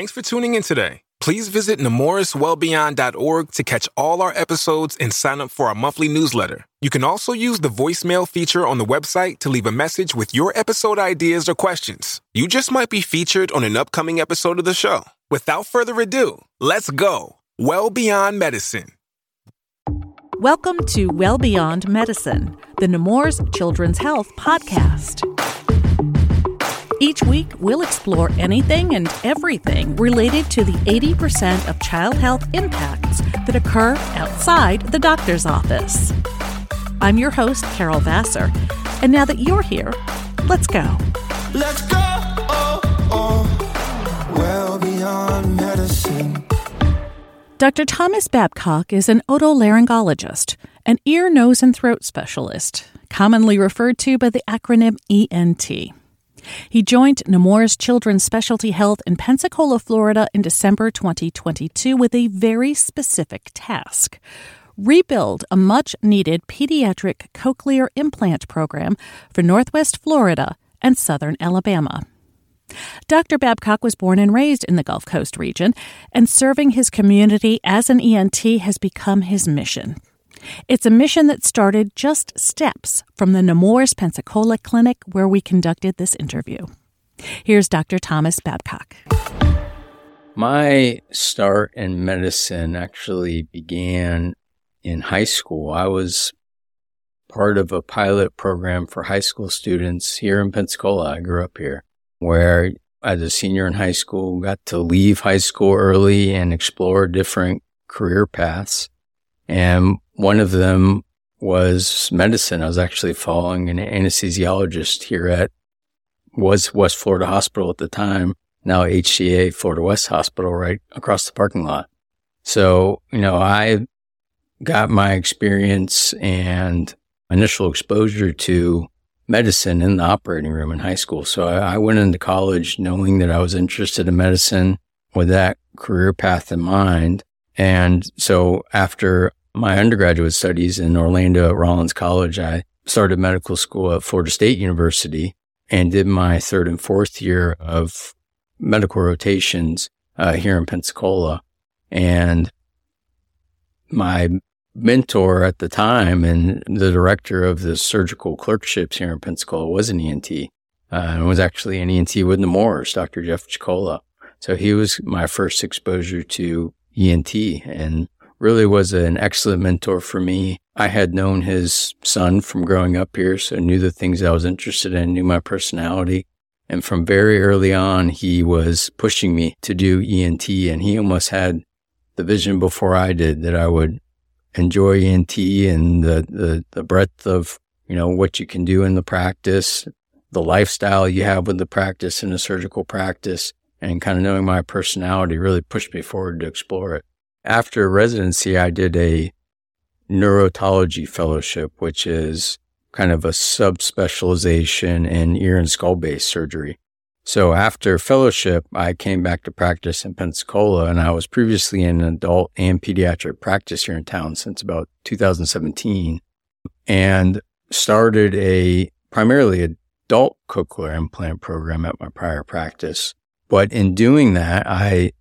Thanks for tuning in today. Please visit nemourswellbeyond.org to catch all our episodes and sign up for our monthly newsletter. You can also use the voicemail feature on the website to leave a message with your episode ideas or questions. You just might be featured on an upcoming episode of the show. Without further ado, let's go. Well Beyond Medicine. Welcome to Well Beyond Medicine, the Nemours Children's Health Podcast. Each week, we'll explore anything and everything related to the 80% of child health impacts that occur outside the doctor's office. I'm your host, Carol Vassar, and now that you're here, let's go. Let's go. Oh, oh. Well beyond medicine. Dr. Thomas Babcock is an otolaryngologist, an ear, nose, and throat specialist, commonly referred to by the acronym ENT. He joined Nemours Children's Specialty Health in Pensacola, Florida in December 2022 with a very specific task rebuild a much needed pediatric cochlear implant program for Northwest Florida and Southern Alabama. Dr. Babcock was born and raised in the Gulf Coast region, and serving his community as an ENT has become his mission. It's a mission that started just steps from the Nemours Pensacola Clinic where we conducted this interview. Here's Dr. Thomas Babcock. My start in medicine actually began in high school. I was part of a pilot program for high school students here in Pensacola. I grew up here where as a senior in high school, got to leave high school early and explore different career paths. And one of them was medicine. I was actually following an anesthesiologist here at was West Florida Hospital at the time, now HCA Florida West Hospital right across the parking lot. So, you know, I got my experience and initial exposure to medicine in the operating room in high school. So I, I went into college knowing that I was interested in medicine with that career path in mind. And so after my undergraduate studies in Orlando at Rollins College, I started medical school at Florida State University and did my third and fourth year of medical rotations uh, here in Pensacola. And my mentor at the time and the director of the surgical clerkships here in Pensacola was an ENT uh, and was actually an ENT with Nemours, Dr. Jeff Chicola. So he was my first exposure to ENT and really was an excellent mentor for me. I had known his son from growing up here, so knew the things I was interested in, knew my personality. And from very early on, he was pushing me to do ENT and he almost had the vision before I did that I would enjoy ENT and the, the, the breadth of, you know, what you can do in the practice, the lifestyle you have with the practice and the surgical practice and kind of knowing my personality really pushed me forward to explore it. After residency, I did a neurotology fellowship, which is kind of a subspecialization in ear and skull based surgery. So after fellowship, I came back to practice in Pensacola and I was previously in adult and pediatric practice here in town since about 2017 and started a primarily adult cochlear implant program at my prior practice. But in doing that, I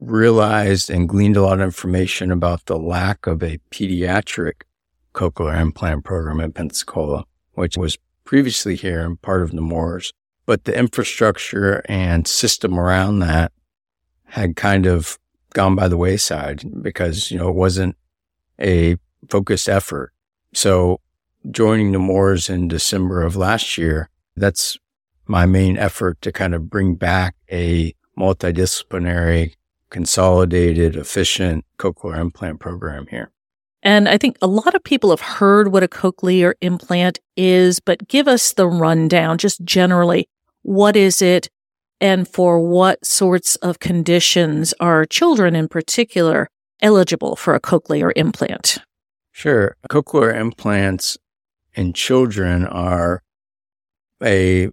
realized and gleaned a lot of information about the lack of a pediatric cochlear implant program at Pensacola, which was previously here and part of Nemours. But the infrastructure and system around that had kind of gone by the wayside because, you know, it wasn't a focused effort. So joining Nemours in December of last year, that's my main effort to kind of bring back a multidisciplinary consolidated, efficient cochlear implant program here. And I think a lot of people have heard what a cochlear implant is, but give us the rundown just generally. What is it? And for what sorts of conditions are children in particular eligible for a cochlear implant? Sure. Cochlear implants in children are a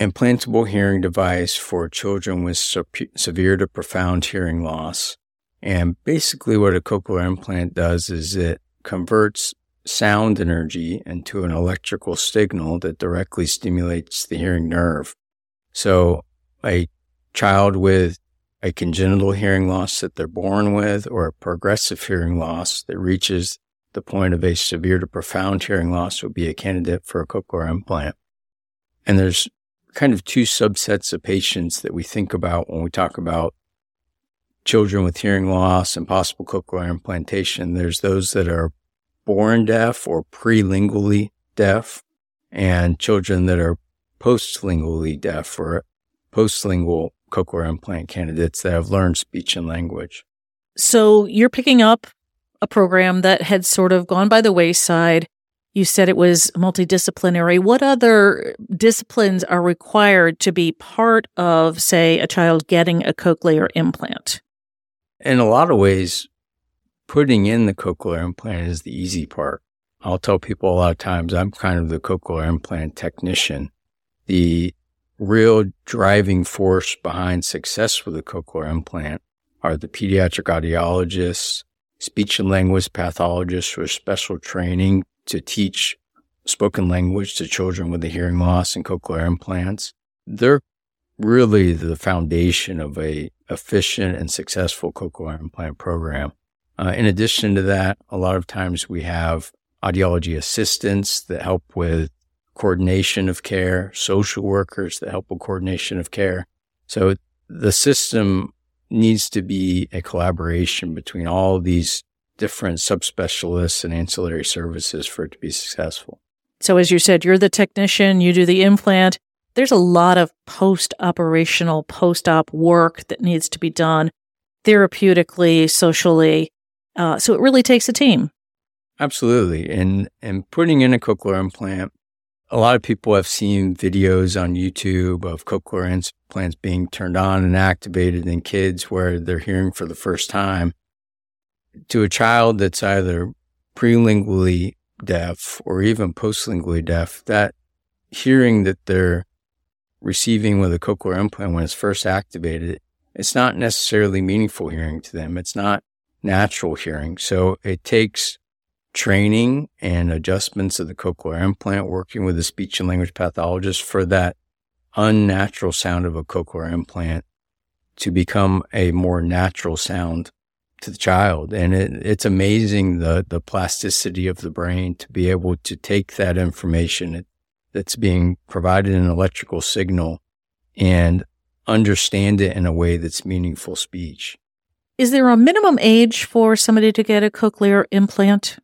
implantable hearing device for children with severe to profound hearing loss. And basically what a cochlear implant does is it converts sound energy into an electrical signal that directly stimulates the hearing nerve. So a child with a congenital hearing loss that they're born with or a progressive hearing loss that reaches the point of a severe to profound hearing loss would be a candidate for a cochlear implant. And there's kind of two subsets of patients that we think about when we talk about children with hearing loss and possible cochlear implantation. There's those that are born deaf or prelingually deaf and children that are postlingually deaf or postlingual cochlear implant candidates that have learned speech and language. So you're picking up a program that had sort of gone by the wayside. You said it was multidisciplinary. What other disciplines are required to be part of, say, a child getting a cochlear implant? In a lot of ways, putting in the cochlear implant is the easy part. I'll tell people a lot of times I'm kind of the cochlear implant technician. The real driving force behind success with a cochlear implant are the pediatric audiologists, speech and language pathologists with special training to teach spoken language to children with a hearing loss and cochlear implants. They're really the foundation of a efficient and successful cochlear implant program. Uh, in addition to that, a lot of times we have audiology assistants that help with coordination of care, social workers that help with coordination of care. So the system needs to be a collaboration between all these different subspecialists and ancillary services for it to be successful. So, as you said, you're the technician, you do the implant. There's a lot of post operational, post op work that needs to be done therapeutically, socially. Uh, so, it really takes a team. Absolutely. And, and putting in a cochlear implant, a lot of people have seen videos on YouTube of cochlear implants being turned on and activated in kids where they're hearing for the first time. To a child that's either prelingually deaf or even postlingually deaf, that hearing that they're receiving with a cochlear implant when it's first activated, it's not necessarily meaningful hearing to them. It's not natural hearing. So it takes training and adjustments of the cochlear implant, working with a speech and language pathologist for that unnatural sound of a cochlear implant to become a more natural sound to the child. And it, it's amazing the, the plasticity of the brain to be able to take that information that's being provided in an electrical signal and understand it in a way that's meaningful speech. Is there a minimum age for somebody to get a cochlear implant?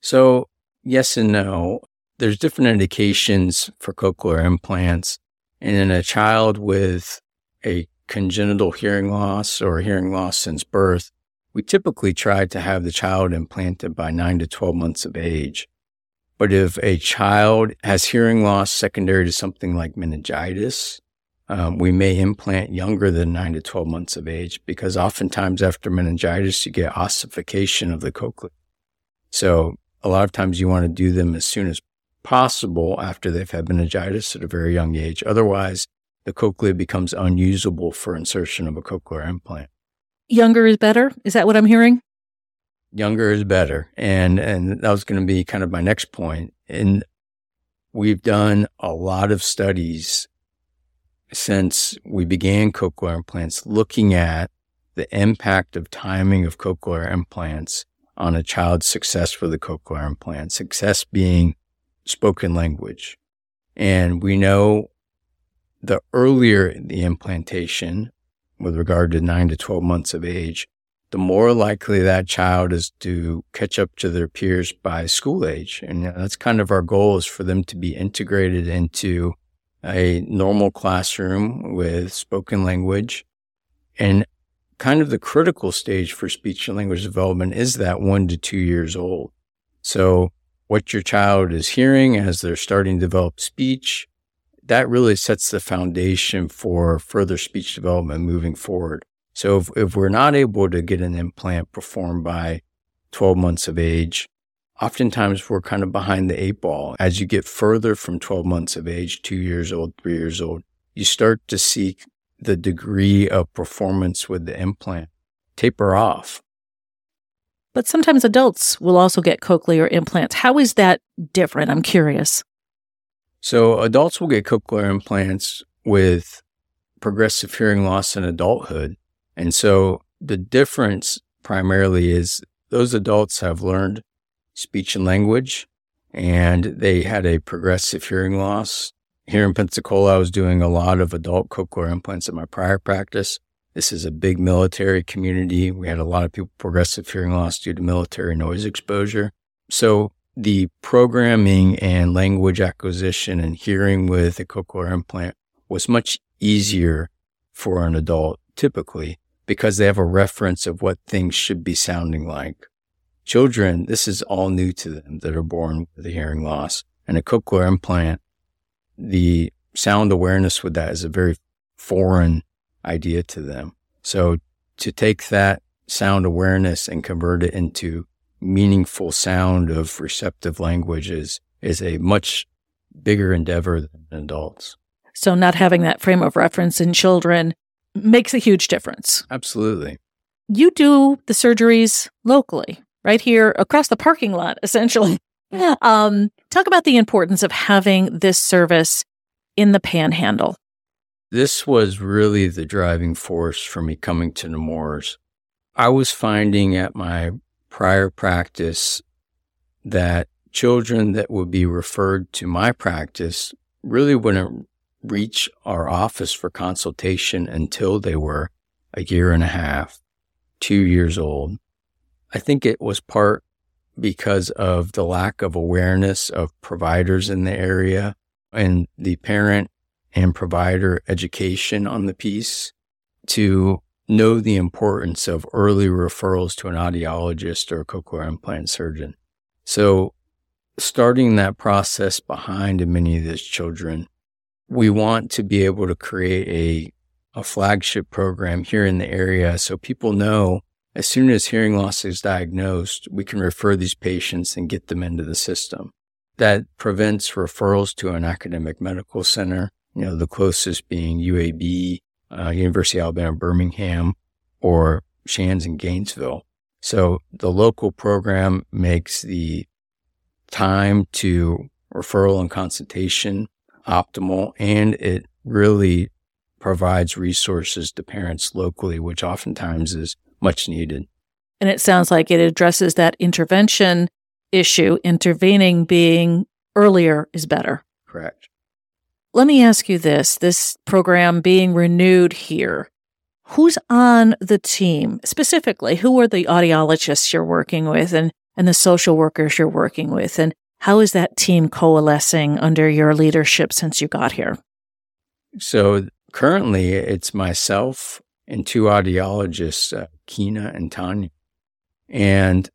So, yes and no. There's different indications for cochlear implants. And in a child with a congenital hearing loss or hearing loss since birth, we typically try to have the child implanted by 9 to 12 months of age. But if a child has hearing loss secondary to something like meningitis, um, we may implant younger than 9 to 12 months of age because oftentimes after meningitis, you get ossification of the cochlea. So a lot of times you want to do them as soon as possible after they've had meningitis at a very young age. Otherwise, the cochlea becomes unusable for insertion of a cochlear implant. Younger is better? Is that what I'm hearing? Younger is better. And, and that was going to be kind of my next point. And we've done a lot of studies since we began cochlear implants looking at the impact of timing of cochlear implants on a child's success with a cochlear implant, success being spoken language. And we know the earlier the implantation with regard to nine to 12 months of age, the more likely that child is to catch up to their peers by school age. And that's kind of our goal is for them to be integrated into a normal classroom with spoken language and kind of the critical stage for speech and language development is that one to two years old. So what your child is hearing as they're starting to develop speech, that really sets the foundation for further speech development moving forward. So if, if we're not able to get an implant performed by 12 months of age, oftentimes we're kind of behind the eight ball. As you get further from 12 months of age, two years old, three years old, you start to see the degree of performance with the implant taper off. But sometimes adults will also get cochlear implants. How is that different? I'm curious. So, adults will get cochlear implants with progressive hearing loss in adulthood. And so the difference primarily is those adults have learned speech and language and they had a progressive hearing loss. Here in Pensacola, I was doing a lot of adult cochlear implants in my prior practice. This is a big military community. We had a lot of people progressive hearing loss due to military noise exposure. So the programming and language acquisition and hearing with a cochlear implant was much easier for an adult typically because they have a reference of what things should be sounding like. Children, this is all new to them that are born with a hearing loss. And a cochlear implant, the sound awareness with that is a very foreign idea to them. So to take that sound awareness and convert it into meaningful sound of receptive languages is a much bigger endeavor than adults. So not having that frame of reference in children makes a huge difference. Absolutely. You do the surgeries locally, right here across the parking lot, essentially. Um, talk about the importance of having this service in the panhandle. This was really the driving force for me coming to Nemours. I was finding at my prior practice that children that would be referred to my practice really wouldn't reach our office for consultation until they were a year and a half, two years old. I think it was part because of the lack of awareness of providers in the area and the parent and provider education on the piece to know the importance of early referrals to an audiologist or a cochlear implant surgeon. So starting that process behind many of these children we want to be able to create a, a flagship program here in the area so people know as soon as hearing loss is diagnosed, we can refer these patients and get them into the system. That prevents referrals to an academic medical center, you know, the closest being UAB, uh, University of Alabama, Birmingham, or Shands in Gainesville. So the local program makes the time to referral and consultation optimal and it really provides resources to parents locally, which oftentimes is much needed. And it sounds like it addresses that intervention issue, intervening being earlier is better. Correct. Let me ask you this this program being renewed here, who's on the team specifically? Who are the audiologists you're working with and, and the social workers you're working with? And how is that team coalescing under your leadership since you got here? So currently it's myself and two audiologists, uh, Kina and Tanya. And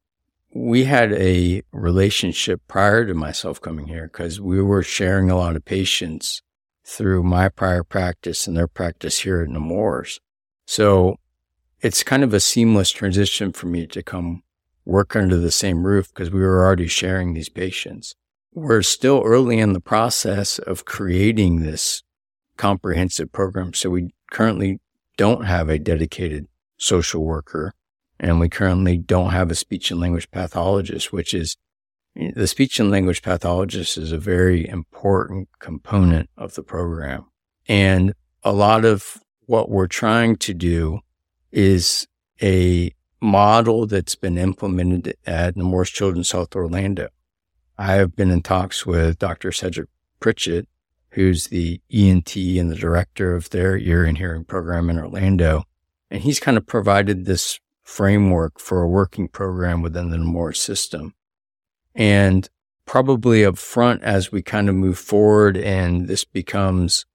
we had a relationship prior to myself coming here because we were sharing a lot of patients through my prior practice and their practice here at Nemours. So it's kind of a seamless transition for me to come work under the same roof because we were already sharing these patients. We're still early in the process of creating this comprehensive program. So we currently don't have a dedicated social worker and we currently don't have a speech and language pathologist, which is the speech and language pathologist is a very important component of the program. And a lot of what we're trying to do is a model that's been implemented at Nemours Children's Health Orlando. I have been in talks with Dr. Cedric Pritchett, who's the ENT and the director of their ear and hearing program in Orlando. And he's kind of provided this framework for a working program within the Nemours system. And probably up front as we kind of move forward and this becomes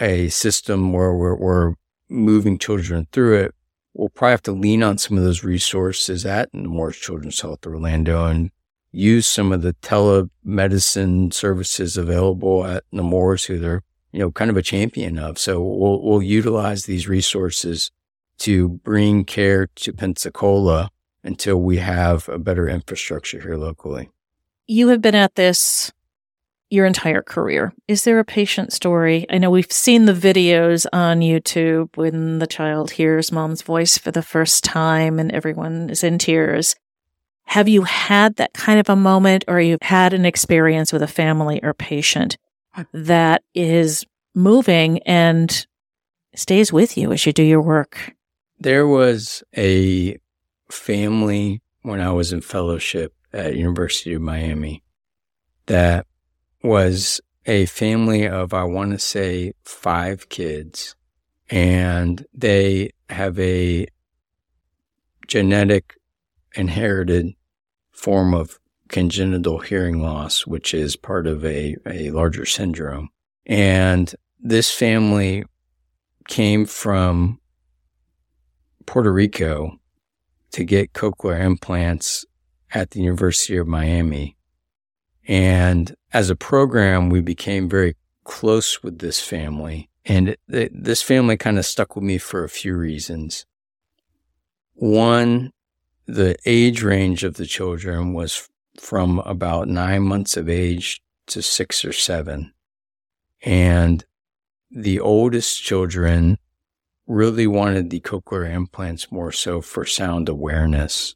a system where we're, we're moving children through it, we'll probably have to lean on some of those resources at Nemours Children's Health Orlando and use some of the telemedicine services available at Nemours, who they're you know kind of a champion of. So we'll we'll utilize these resources to bring care to Pensacola until we have a better infrastructure here locally. You have been at this your entire career. Is there a patient story? I know we've seen the videos on YouTube when the child hears mom's voice for the first time and everyone is in tears. Have you had that kind of a moment or you've had an experience with a family or patient that is moving and stays with you as you do your work? There was a family when I was in fellowship at University of Miami that was a family of, I want to say, five kids. And they have a genetic inherited form of congenital hearing loss, which is part of a, a larger syndrome. And this family came from Puerto Rico to get cochlear implants at the University of Miami. And as a program, we became very close with this family. And th- this family kind of stuck with me for a few reasons. One, the age range of the children was from about nine months of age to six or seven. And the oldest children really wanted the cochlear implants more so for sound awareness.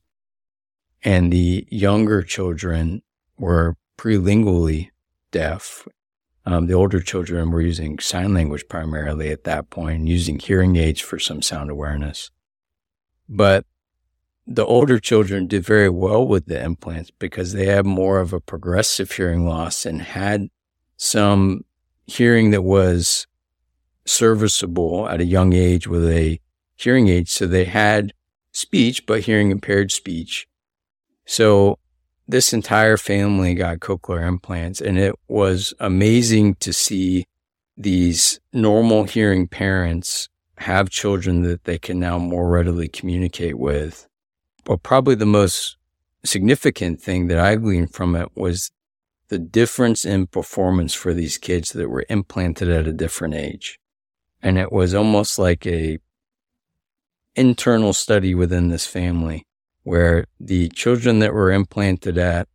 And the younger children were prelingually deaf. Um, the older children were using sign language primarily at that point, using hearing aids for some sound awareness. But the older children did very well with the implants because they had more of a progressive hearing loss and had some hearing that was serviceable at a young age with a hearing aid. So they had speech, but hearing impaired speech. So this entire family got cochlear implants and it was amazing to see these normal hearing parents have children that they can now more readily communicate with But probably the most significant thing that I gleaned from it was the difference in performance for these kids that were implanted at a different age. And it was almost like a internal study within this family where the children that were implanted at,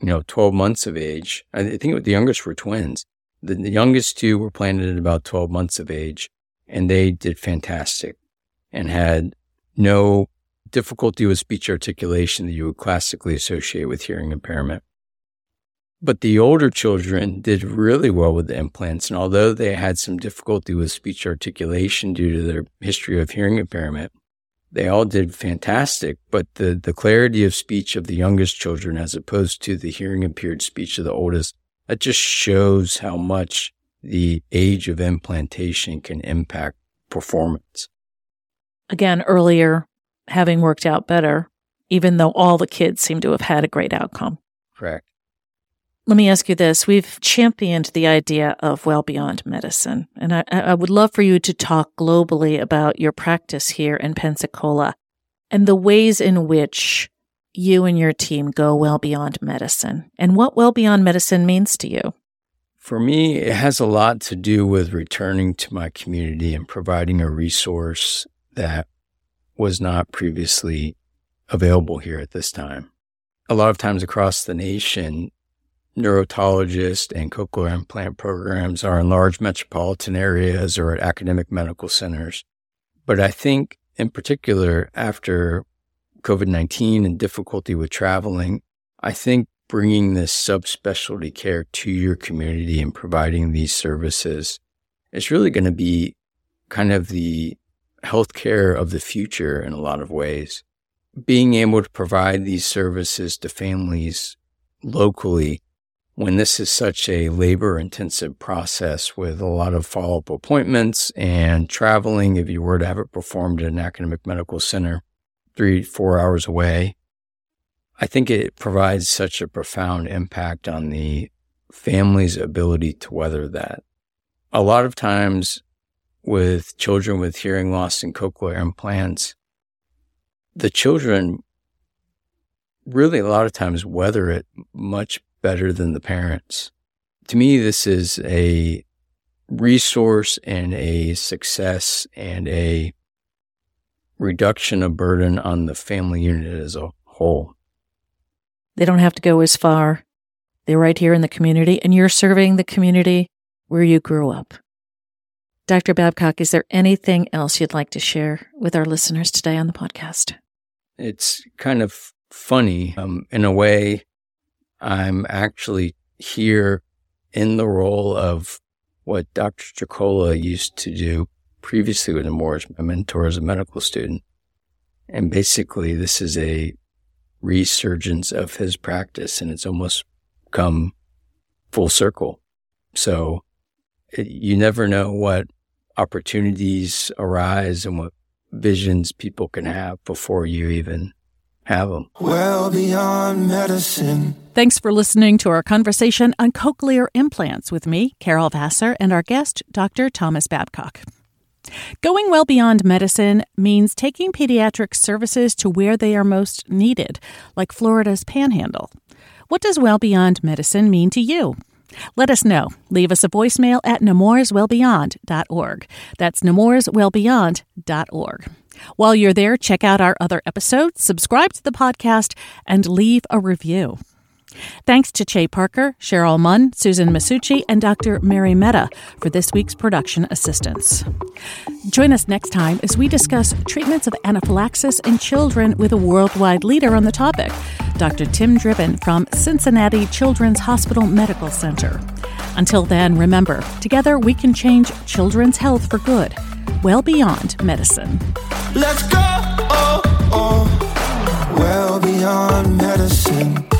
you know, 12 months of age, I think the youngest were twins. The, the youngest two were planted at about 12 months of age and they did fantastic and had no difficulty with speech articulation that you would classically associate with hearing impairment. But the older children did really well with the implants. And although they had some difficulty with speech articulation due to their history of hearing impairment, they all did fantastic. But the, the clarity of speech of the youngest children, as opposed to the hearing impaired speech of the oldest, that just shows how much the age of implantation can impact performance. Again, earlier, having worked out better, even though all the kids seem to have had a great outcome. Correct. Let me ask you this. We've championed the idea of well beyond medicine, and I, I, would love for you to talk globally about your practice here in Pensacola and the ways in which you and your team go well beyond medicine and what well beyond medicine means to you. For me, it has a lot to do with returning to my community and providing a resource that was not previously available here at this time. A lot of times across the nation, neurotologist and cochlear implant programs are in large metropolitan areas or at academic medical centers. But I think in particular after COVID 19 and difficulty with traveling, I think bringing this subspecialty care to your community and providing these services is really going to be kind of the healthcare of the future in a lot of ways. Being able to provide these services to families locally when this is such a labor intensive process with a lot of follow up appointments and traveling, if you were to have it performed at an academic medical center three, four hours away, I think it provides such a profound impact on the family's ability to weather that. A lot of times with children with hearing loss and cochlear implants, the children really a lot of times weather it much better than the parents. To me, this is a resource and a success and a reduction of burden on the family unit as a whole. They don't have to go as far. They're right here in the community, and you're serving the community where you grew up. Dr. Babcock, is there anything else you'd like to share with our listeners today on the podcast? It's kind of funny. Um, in a way, I'm actually here in the role of what Dr. Jacola used to do previously with Nemours, my mentor as a medical student. And basically, this is a resurgence of his practice, and it's almost come full circle. So it, you never know what opportunities arise and what visions people can have before you even have them. Well beyond medicine. Thanks for listening to our conversation on cochlear implants with me, Carol Vassar, and our guest, Dr. Thomas Babcock. Going well beyond medicine means taking pediatric services to where they are most needed, like Florida's panhandle. What does well beyond medicine mean to you? Let us know. Leave us a voicemail at nemourswellbeyond.org. That's nemourswellbeyond.org. While you're there, check out our other episodes, subscribe to the podcast, and leave a review. Thanks to Che Parker, Cheryl Munn, Susan Masucci, and Dr. Mary Mehta for this week's production assistance. Join us next time as we discuss treatments of anaphylaxis in children with a worldwide leader on the topic, Dr. Tim Driven from Cincinnati Children's Hospital Medical Center. Until then, remember, together we can change children's health for good, well beyond medicine. Let's go, oh, oh, well beyond medicine.